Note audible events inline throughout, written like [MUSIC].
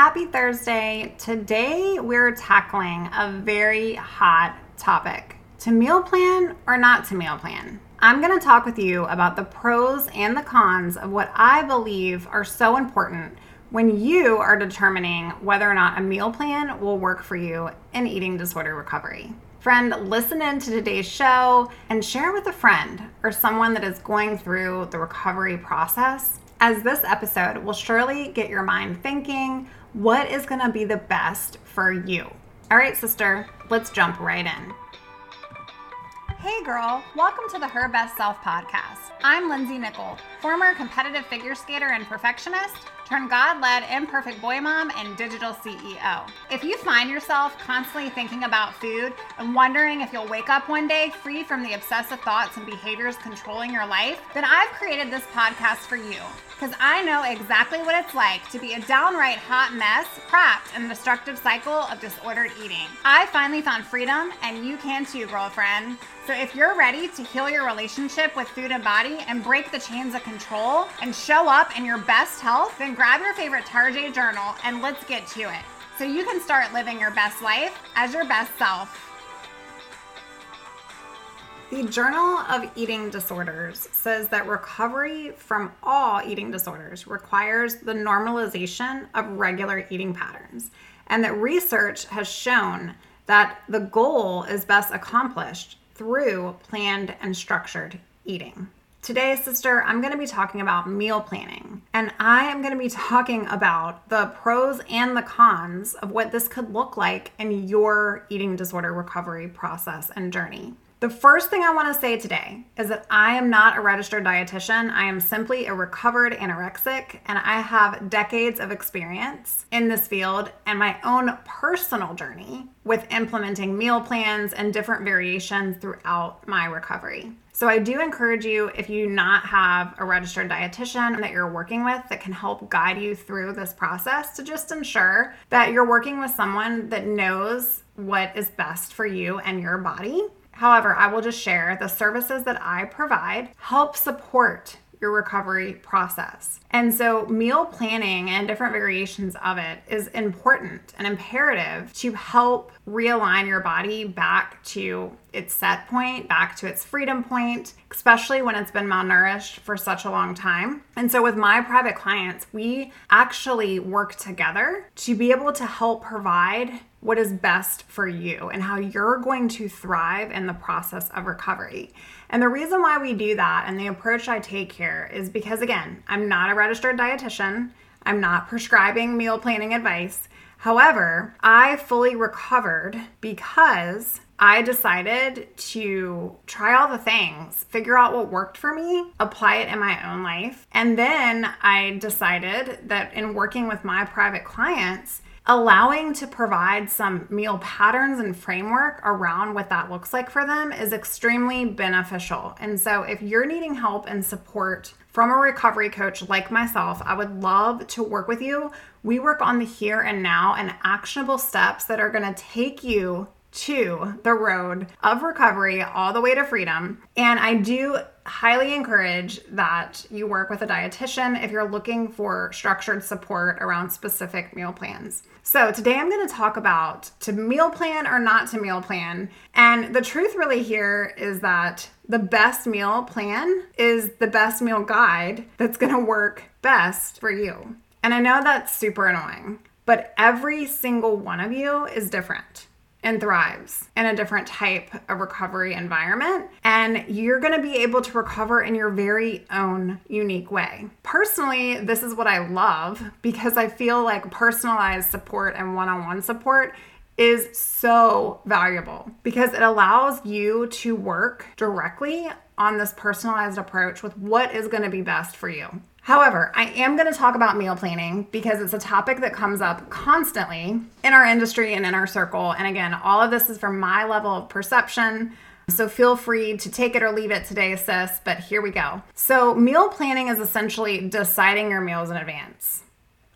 Happy Thursday. Today we're tackling a very hot topic to meal plan or not to meal plan. I'm going to talk with you about the pros and the cons of what I believe are so important when you are determining whether or not a meal plan will work for you in eating disorder recovery. Friend, listen in to today's show and share with a friend or someone that is going through the recovery process, as this episode will surely get your mind thinking what is going to be the best for you. All right, sister, let's jump right in. Hey, girl, welcome to the Her Best Self podcast. I'm Lindsey Nichol, former competitive figure skater and perfectionist turn God led imperfect boy mom and digital CEO. If you find yourself constantly thinking about food and wondering if you'll wake up one day free from the obsessive thoughts and behaviors controlling your life, then I've created this podcast for you because I know exactly what it's like to be a downright hot mess trapped in the destructive cycle of disordered eating. I finally found freedom, and you can too, girlfriend. So if you're ready to heal your relationship with food and body and break the chains of control and show up in your best health, then grab your favorite Tarjay journal and let's get to it. So you can start living your best life as your best self. The Journal of Eating Disorders says that recovery from all eating disorders requires the normalization of regular eating patterns, and that research has shown that the goal is best accomplished through planned and structured eating. Today, sister, I'm going to be talking about meal planning, and I am going to be talking about the pros and the cons of what this could look like in your eating disorder recovery process and journey. The first thing I want to say today is that I am not a registered dietitian. I am simply a recovered anorexic, and I have decades of experience in this field and my own personal journey with implementing meal plans and different variations throughout my recovery. So I do encourage you if you not have a registered dietitian that you're working with that can help guide you through this process to just ensure that you're working with someone that knows what is best for you and your body However, I will just share the services that I provide help support your recovery process. And so, meal planning and different variations of it is important and imperative to help realign your body back to its set point, back to its freedom point, especially when it's been malnourished for such a long time. And so, with my private clients, we actually work together to be able to help provide what is best for you and how you're going to thrive in the process of recovery. And the reason why we do that and the approach I take here is because, again, I'm not a registered dietitian, I'm not prescribing meal planning advice. However, I fully recovered because I decided to try all the things, figure out what worked for me, apply it in my own life. And then I decided that in working with my private clients, allowing to provide some meal patterns and framework around what that looks like for them is extremely beneficial. And so, if you're needing help and support from a recovery coach like myself, I would love to work with you. We work on the here and now and actionable steps that are going to take you to the road of recovery all the way to freedom. And I do highly encourage that you work with a dietitian if you're looking for structured support around specific meal plans. So, today I'm going to talk about to meal plan or not to meal plan. And the truth really here is that the best meal plan is the best meal guide that's going to work best for you. And I know that's super annoying, but every single one of you is different and thrives in a different type of recovery environment. And you're going to be able to recover in your very own unique way. Personally, this is what I love because I feel like personalized support and one on one support is so valuable because it allows you to work directly on this personalized approach with what is going to be best for you. However, I am going to talk about meal planning because it's a topic that comes up constantly in our industry and in our circle. And again, all of this is from my level of perception. So feel free to take it or leave it today, sis, but here we go. So, meal planning is essentially deciding your meals in advance.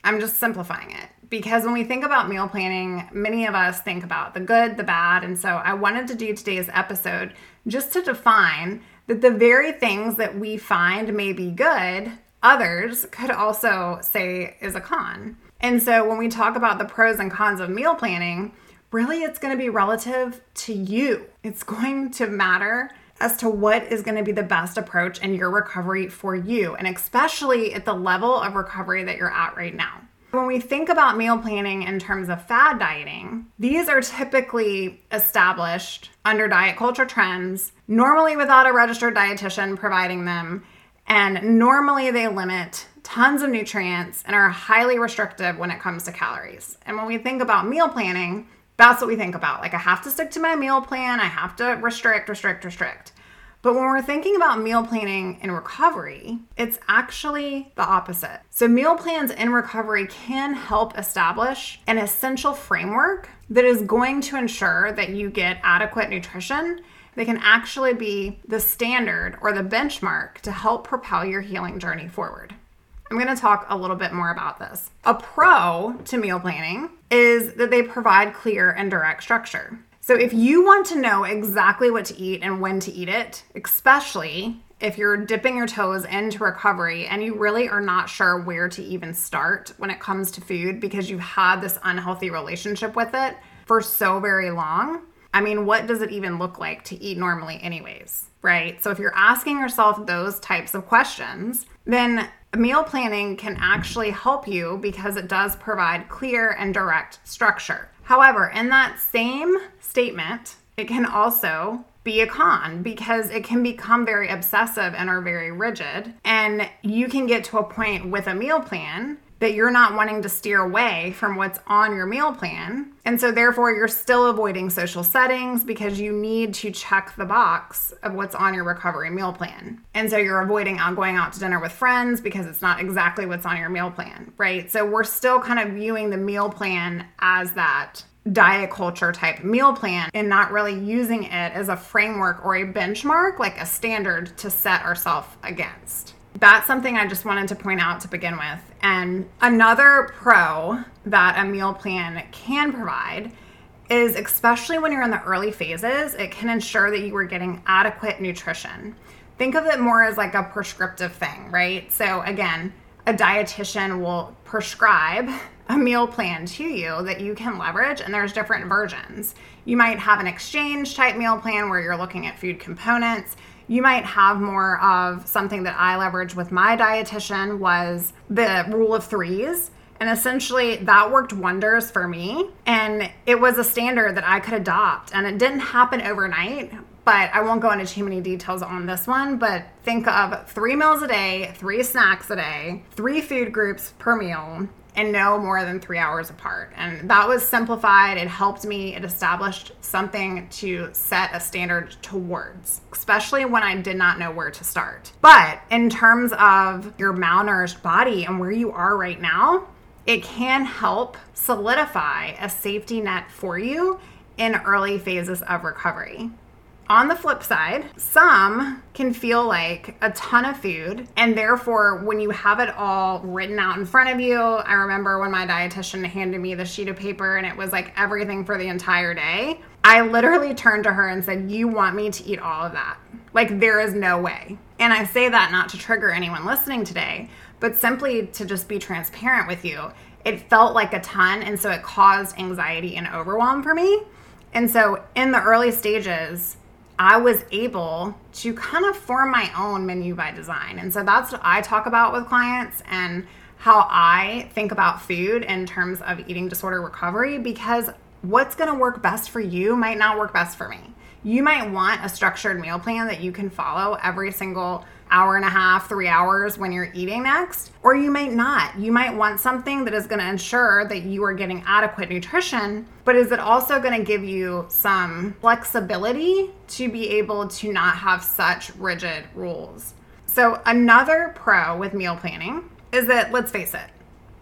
I'm just simplifying it because when we think about meal planning, many of us think about the good, the bad. And so I wanted to do today's episode just to define that the very things that we find may be good others could also say is a con. And so when we talk about the pros and cons of meal planning, really it's going to be relative to you. It's [LAUGHS] going to matter as to what is going to be the best approach in your recovery for you, and especially at the level of recovery that you're at right now. When we think about meal planning in terms of fad dieting, these are typically established under diet culture trends, normally without a registered dietitian providing them, and normally they limit tons of nutrients and are highly restrictive when it comes to calories. And when we think about meal planning, that's what we think about. Like, I have to stick to my meal plan, I have to restrict, restrict, restrict. But when we're thinking about meal planning in recovery, it's actually the opposite. So, meal plans in recovery can help establish an essential framework that is going to ensure that you get adequate nutrition. They can actually be the standard or the benchmark to help propel your healing journey forward. I'm going to talk a little bit more about this. A pro to meal planning is that they provide clear and direct structure. So, if you want to know exactly what to eat and when to eat it, especially if you're dipping your toes into recovery and you really are not sure where to even start when it comes to food because you've had this unhealthy relationship with it for so very long, I mean, what does it even look like to eat normally, anyways? Right? So, if you're asking yourself those types of questions, then meal planning can actually help you because it does provide clear and direct structure. However, in that same statement, it can also be a con because it can become very obsessive and are very rigid. And you can get to a point with a meal plan that you're not wanting to steer away from what's on your meal plan. And so, therefore, you're still avoiding social settings because you need to check the box of what's on your recovery meal plan. And so, you're avoiding going out to dinner with friends because it's not exactly what's on your meal plan, right? So, we're still kind of viewing the meal plan as that diet culture type meal plan and not really using it as a framework or a benchmark, like a standard to set ourselves against that's something I just wanted to point out to begin with. And another pro that a meal plan can provide is especially when you're in the early phases, it can ensure that you are getting adequate nutrition. Think of it more as like a prescriptive thing, right? So, again, a dietitian will prescribe a meal plan to you that you can leverage, and there's different versions. You might have an exchange type meal plan where you're looking at food components you might have more of something that I leveraged with my dietitian was the rule of threes. And essentially, that worked wonders for me. And it was a standard that I could adopt. And it didn't happen overnight, but I won't go into too many details on this one. But think of three meals a day, three snacks a day, three food groups per meal, and no more than three hours apart. And that was simplified. It helped me. It established something to set a standard towards, especially when I did not know where to start. But in terms of your malnourished body and where you are right now, it can help solidify a safety net for you in early phases of recovery. On the flip side, some can feel like a ton of food, and therefore, when you have it all written out in front of you, I remember when my dietitian handed me the sheet of paper and it was like everything for the entire day. I literally turned to her and said, You want me to eat all of that? Like, there is no way. And I say that not to trigger anyone listening today, but simply to just be transparent with you. It felt like a ton, and so it caused anxiety and overwhelm for me. And so, in the early stages, I was able to kind of form my own menu by design. And so that's what I talk about with clients and how I think about food in terms of eating disorder recovery because what's going to work best for you might not work best for me. You might want a structured meal plan that you can follow every single hour and a half, three hours when you're eating next, or you might not. You might want something that is going to ensure that you are getting adequate nutrition, but is it also going to give you some flexibility to be able to not have such rigid rules? So, another pro with meal planning is that, let's face it,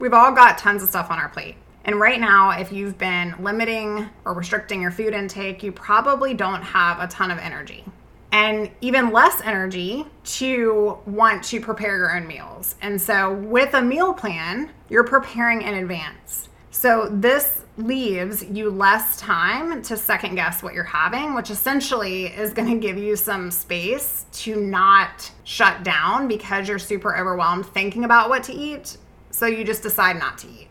we've all got tons of stuff on our plate. And right now, if you've been limiting or restricting your food intake, you probably don't have a ton of energy and even less energy to want to prepare your own meals. And so, with a meal plan, you're preparing in advance. So, this leaves you less time to second guess what you're having, which essentially is going [LAUGHS] to give you some space to not shut down because you're super overwhelmed thinking about what to eat. So, you just decide not to eat.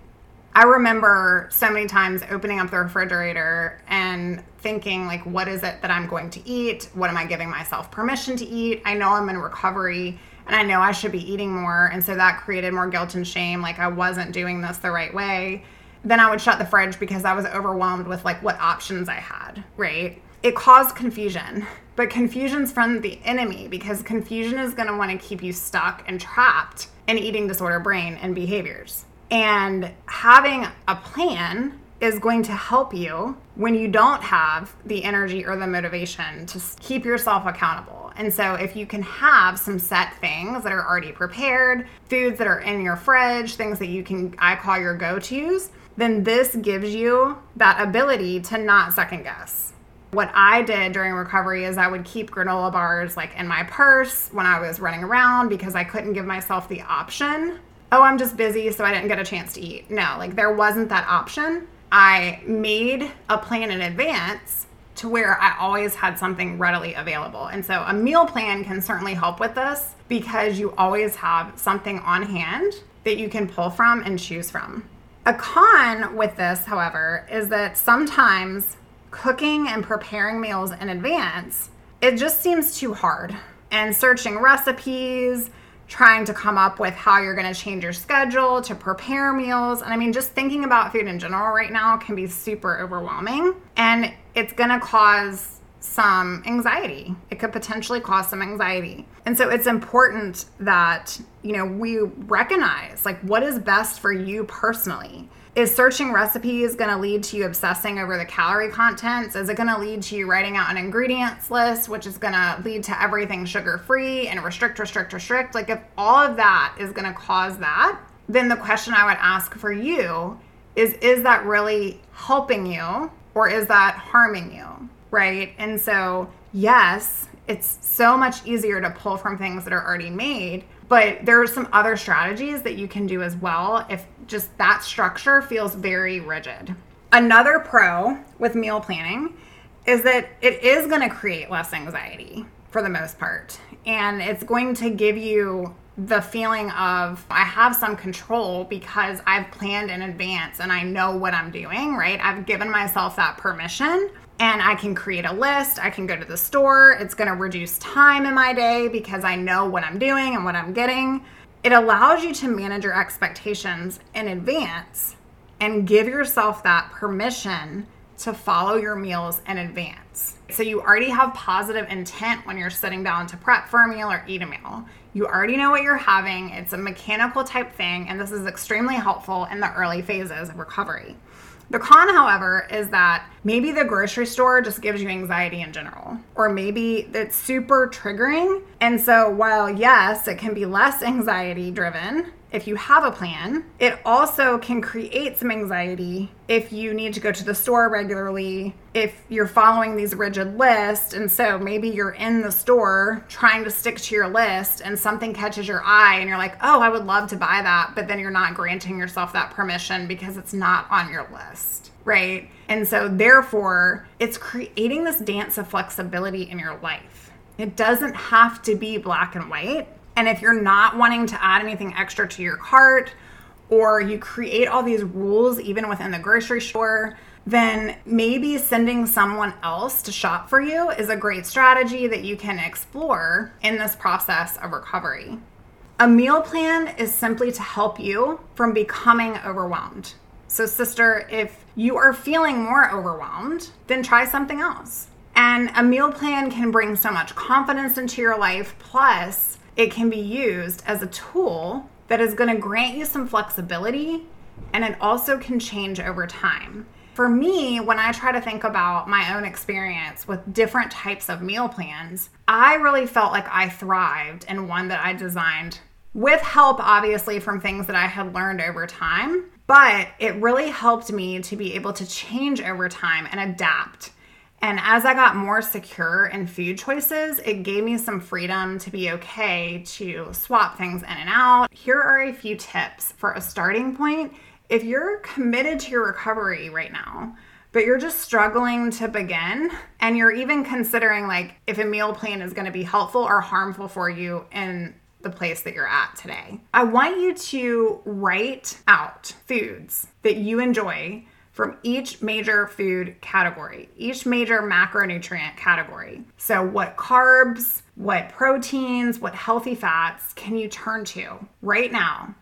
I remember so many times opening up the refrigerator and thinking, like, what is it that I'm going to eat? What am I giving myself permission to eat? I know I'm in recovery and I know I should be eating more. And so that created more guilt and shame, like I wasn't doing this the right way. Then I would shut the fridge because I was overwhelmed with like what options I had, right? It caused confusion, but confusion's from the enemy because confusion is want to keep you stuck and trapped in eating disorder brain and behaviors. And having a plan is going to help you when you don't have the energy or the motivation to keep yourself accountable. And so, if you can have some set things that are already prepared, foods that are in your fridge, things that you can, I call your go tos, then this gives you that ability to not second guess. What I did during recovery is I would keep granola bars like in my purse when I was running around because I couldn't give myself the option oh, I'm just busy, so I didn't get a chance to eat. No, like there wasn't that option. I made a plan in advance to where I always had something readily available. And so a meal plan can certainly help with this because you always have something on hand that you can pull from and choose from. A con with this, however, is that sometimes cooking and preparing meals in advance, it just seems too hard. And searching recipes, trying to come up with how you're going to change your schedule to prepare meals. And I mean, just thinking about food in general right now can be super overwhelming and it's going to cause some anxiety. It could potentially cause some anxiety. And so it's important that, you know, we recognize like what is best for you personally is searching recipes going to lead to you obsessing over the calorie contents? Is it going to lead to you writing out an ingredients list, which is going to lead to everything sugar free and restrict, restrict, restrict? Like, if all of that is going to cause that, then the question I would ask for you is Is that really helping you or is that harming you? Right. And so, yes, it's so much easier to pull from things that are already made but there are some other strategies that you can do as well if just that structure feels very rigid. Another pro with meal planning is that it is going to create less anxiety for the most part. And it's going to give you the feeling of I have some control because I've planned in advance and I know what I'm doing, right? I've given myself that permission and I can create a list. I can go to the store. It's going to reduce time in my day because I know what I'm doing and what I'm getting. It allows you to manage your expectations in advance and give yourself that permission to follow your meals in advance. So you already have positive intent when you're sitting down to prep for a meal or eat a meal. You already know what you're having. It's a mechanical type thing, and this is extremely helpful in the early phases of recovery. The con, however, is that maybe the grocery store just gives you anxiety in general, or maybe it's super triggering. And so, while yes, it can be less anxiety driven, if you have a plan, it also can create some anxiety if you need to go to the store regularly, if you're following these rigid lists. And so maybe you're in the store trying to stick to your list and something catches your eye and you're like, oh, I would love to buy that. But then you're not granting yourself that permission because it's not on your list. Right. And so, therefore, it's creating this dance of flexibility in your life. It doesn't have to be black and white and if you're not wanting to add anything extra to your cart, or you create all these rules even within the grocery store, then maybe sending someone else to shop for you is a great strategy that you can explore in this process of recovery. A meal plan is simply to help you from becoming overwhelmed. So, sister, if you are feeling more overwhelmed, then try something else. And a meal plan can bring so much confidence into your life. Plus, it can be used as a tool that is going to grant you some flexibility and it also can change over time. For me, when I try to think about my own experience with different types of meal plans, I really felt like I thrived in one that I designed with help, obviously, from things that I had learned over time. But it really helped me to be able to change over time and adapt and as I got more secure in food choices, it gave me some freedom to be okay to swap things in and out. Here are a few tips for a starting point. If you're committed to your recovery right now, but you're just struggling to begin, and you're even considering like if a meal plan is going to be helpful or harmful for you in the place that you're at today. I want you to write out foods that you enjoy from each major food category, each major macronutrient category. So, what carbs, what proteins, what healthy fats can you turn to right now?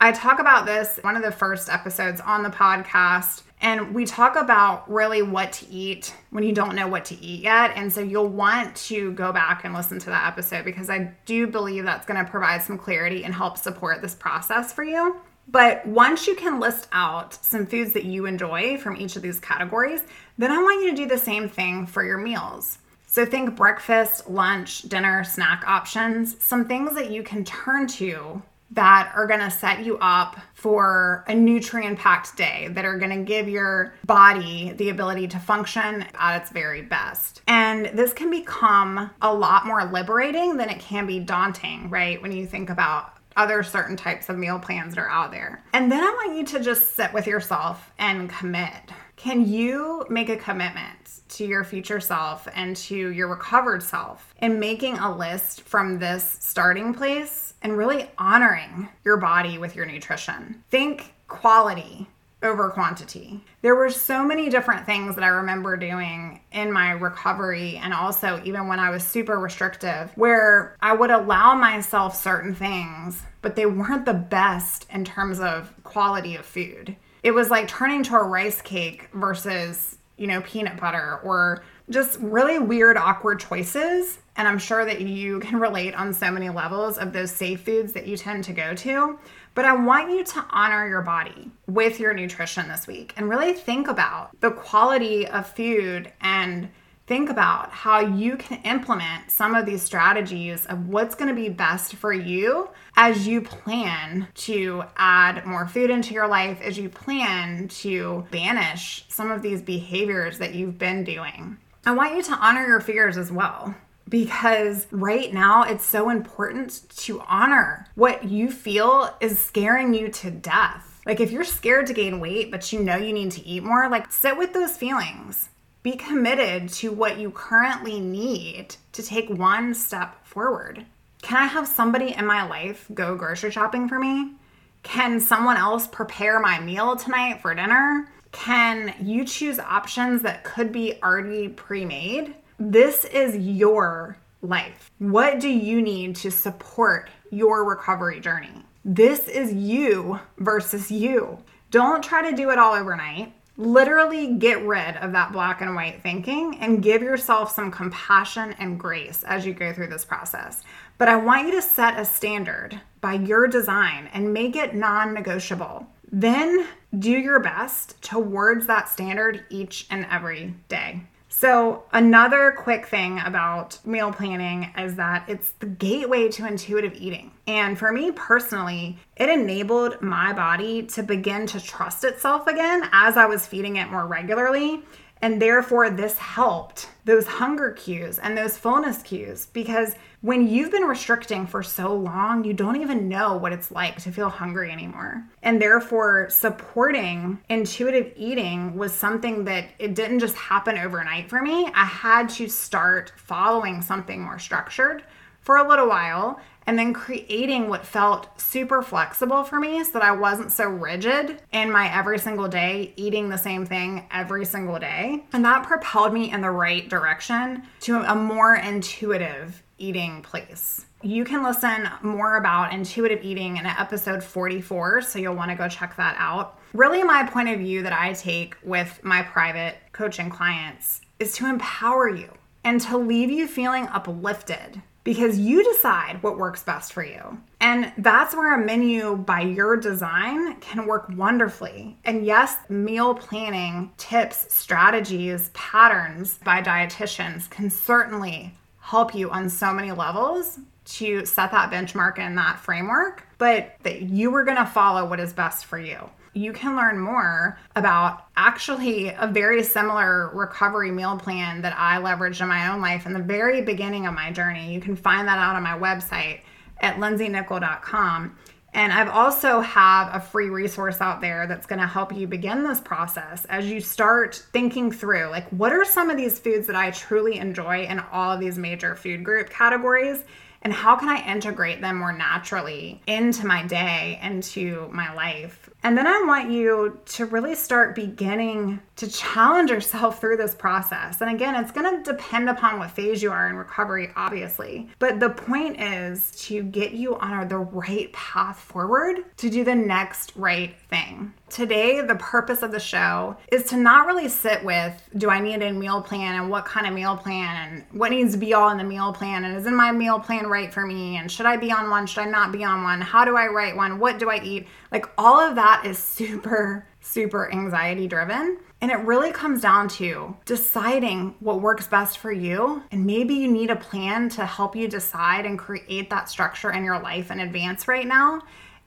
I talk about this one of the first episodes on the podcast and we talk about really what to eat when you don't know what to eat yet. And so you'll want to go back and listen to that episode because I do believe that's going to provide some clarity and help support this process for you. But once you can list out some foods that you enjoy from each of these categories, then I want you to do the same thing for your meals. So think breakfast, lunch, dinner, snack options, some things that you can turn to that are going to set you up for a nutrient packed day, that are going to give your body the ability to function at its very best. And this can become a lot more liberating than it can be daunting, right? When you think about other certain types of meal plans that are out there. And then I want you to just sit with yourself and commit. Can you make a commitment to your future self and to your recovered self in making a list from this starting place and really honoring your body with your nutrition? Think quality over quantity. There were so many different things that I remember doing in my recovery and also even when I was super restrictive where I would allow myself certain things, but they weren't the best in terms of quality of food. It was like turning to a rice cake versus, you know, peanut butter or just really weird, awkward choices. And I'm sure that you can relate on so many levels of those safe foods that you tend to go to. But I want you to honor your body with your nutrition this week and really think about the quality of food and think about how you can implement some of these strategies of what's going to be best for you as you plan to add more food into your life, as you plan to banish some of these behaviors that you've been doing. I want you to honor your fears as well because right now it's so important to honor what you feel is scaring you to death. Like if you're scared to gain weight, but you know you need to eat more, like sit with those feelings. Be committed to what you currently need to take one step forward. Can I have somebody in my life go grocery shopping for me? Can someone else prepare my meal tonight for dinner? Can you choose options that could be already pre made? This is your life. What do you need to support your recovery journey? This is you versus you. Don't try to do it all overnight. Literally get rid of that black and white thinking and give yourself some compassion and grace as you go through this process. But I want you to set a standard by your design and make it non negotiable. Then do your best towards that standard each and every day. So, another quick thing about meal planning is that it's the gateway to intuitive eating. And for me personally, it enabled my body to begin to trust itself again as I was feeding it more regularly. And therefore, this helped those hunger cues and those fullness cues because when you've been restricting for so long, you don't even know what it's like to feel hungry anymore. And therefore, supporting intuitive eating was something that it didn't just happen overnight for me. I had to start following something more structured for a little while and then creating what felt super flexible for me so that I wasn't so rigid in my every single day, eating the same thing every single day. And that propelled me in the right direction to a more intuitive eating place. You can listen more about intuitive eating in episode 44, so you'll want to go check that out. Really, my point of view that I take with my private coaching clients is to empower you and to leave you feeling uplifted because you decide what works best for you. And that's where a menu by your design can work wonderfully. And yes, meal planning tips, strategies, patterns by dietitians can certainly help you on so many levels to set that benchmark and that framework, but that you are going to follow what is best for you you can learn more about actually a very similar recovery meal plan that I leveraged in my own life in the very beginning of my journey. You can find that out on my website at lindseynichol.com. And I've also have a free resource out there that's going to help you begin this process as you start thinking through like what are some of these foods that I truly enjoy in all of these major food group categories and how can I integrate them more naturally into my day, into my life. And then I want you to really start beginning to challenge yourself through this process. And again, it's going to depend upon what phase you are in recovery, obviously. But the point is to get you on the right path forward to do the next right thing. Today, the purpose of the show is to not really sit with do I need a meal plan and what kind of meal plan and what needs to be all in the meal plan and is in my meal plan right for me and should I be on one, should I not be on one, how do I write one, what do I eat? Like all of that is [LAUGHS] super, super anxiety driven. And it really comes down to deciding what works best for you. And maybe you need a plan to help you decide and create that structure in your life in advance right now.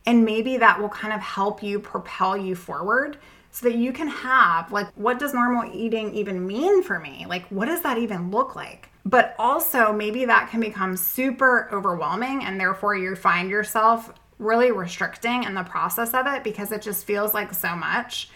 And maybe that will kind of help you propel you forward so that you can have, like, what does normal eating even mean for me? Like, what does that even look like? But also, maybe that can become super overwhelming, and therefore you find yourself really restricting in the process of it because it just feels like so much.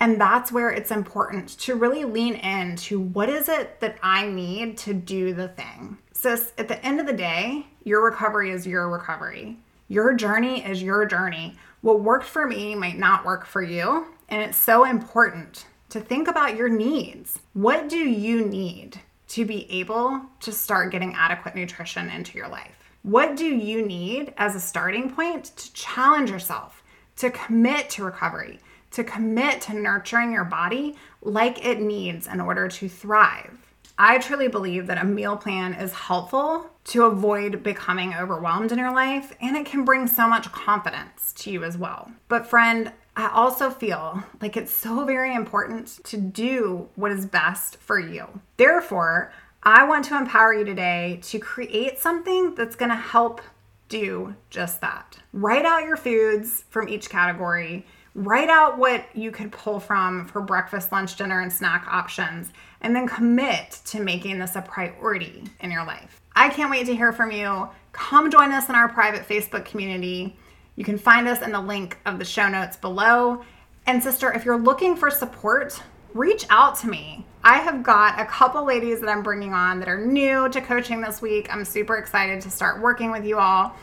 And that's where it's important to really lean into what is it that I need to do the thing. Sis, at the end of the day, your recovery is your recovery. Your journey is your journey. What worked for me might not work for you. And it's so important to think about your needs. What do you need to be able to start getting adequate nutrition into your life? What do you need as a starting point to challenge yourself, to commit to recovery, to commit to nurturing your body like it needs in order to thrive? I truly believe that a meal plan is helpful to avoid becoming overwhelmed in your life, and it can bring so much confidence to you as well. But, friend, I also feel like it's so very important to do what is best for you. Therefore, I want to empower you today to create something that's to help do just that. Write out your foods from each category. Write out what you could pull from for breakfast, lunch, dinner, and snack options, and then commit to making this a priority in your life. I can't wait to hear from you. Come join us in our private Facebook community. You can find us in the link of the show notes below. And, sister, if you're looking for support, reach out to me. I have got a couple ladies that I'm bringing on that are new to coaching this week. I'm super excited to start working with you all.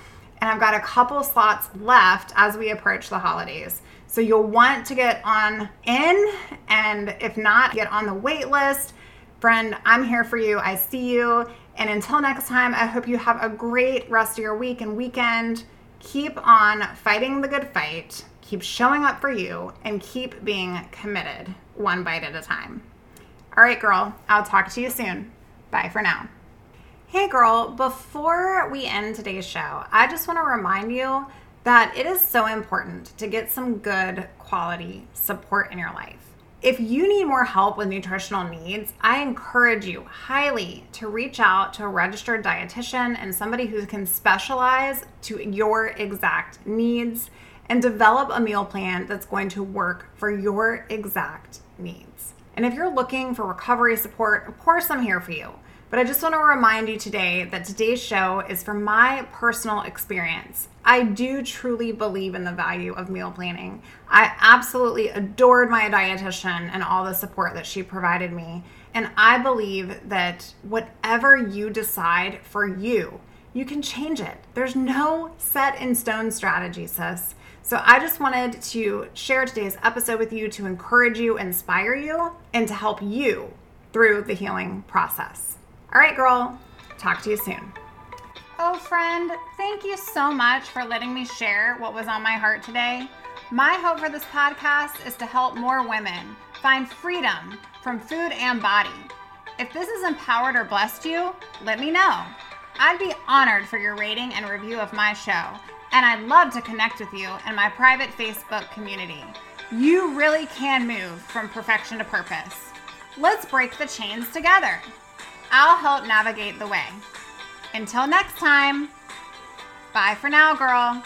And I've got a couple slots left as we approach the holidays. So you'll want to get on in, and if not, get on the wait list. Friend, I'm here for you. I see you. And until next time, I hope you have a great rest of your week and weekend. Keep on fighting the good fight, keep showing up for you, and keep being committed one bite at a time. All right, girl, I'll talk to you soon. Bye for now. Hey, girl, before we end today's show, I just want to remind you that it is so important to get some good quality support in your life. If you need more help with nutritional needs, I encourage you highly to reach out to a registered dietitian and somebody who can specialize to your exact needs and develop a meal plan that's going to work for your exact needs. And if you're looking for recovery support, of course, I'm here for you. But I just want to remind you today that today's show is from my personal experience. I do truly believe in the value of meal planning. I absolutely adored my dietitian and all the support that she provided me. And I believe that whatever you decide for you, you can change it. There's no set in stone strategy, sis. So I just wanted to share today's episode with you to encourage you, inspire you, and to help you through the healing process. All right, girl, talk to you soon. Oh, friend, thank you so much for letting me share what was on my heart today. My hope for this podcast is to help more women find freedom from food and body. If this has empowered or blessed you, let me know. I'd be honored for your rating and review of my show and I'd love to connect with you in my private Facebook community. You really can move from perfection to purpose. Let's break the chains together. I'll help navigate the way. Until next time, bye for now, girl.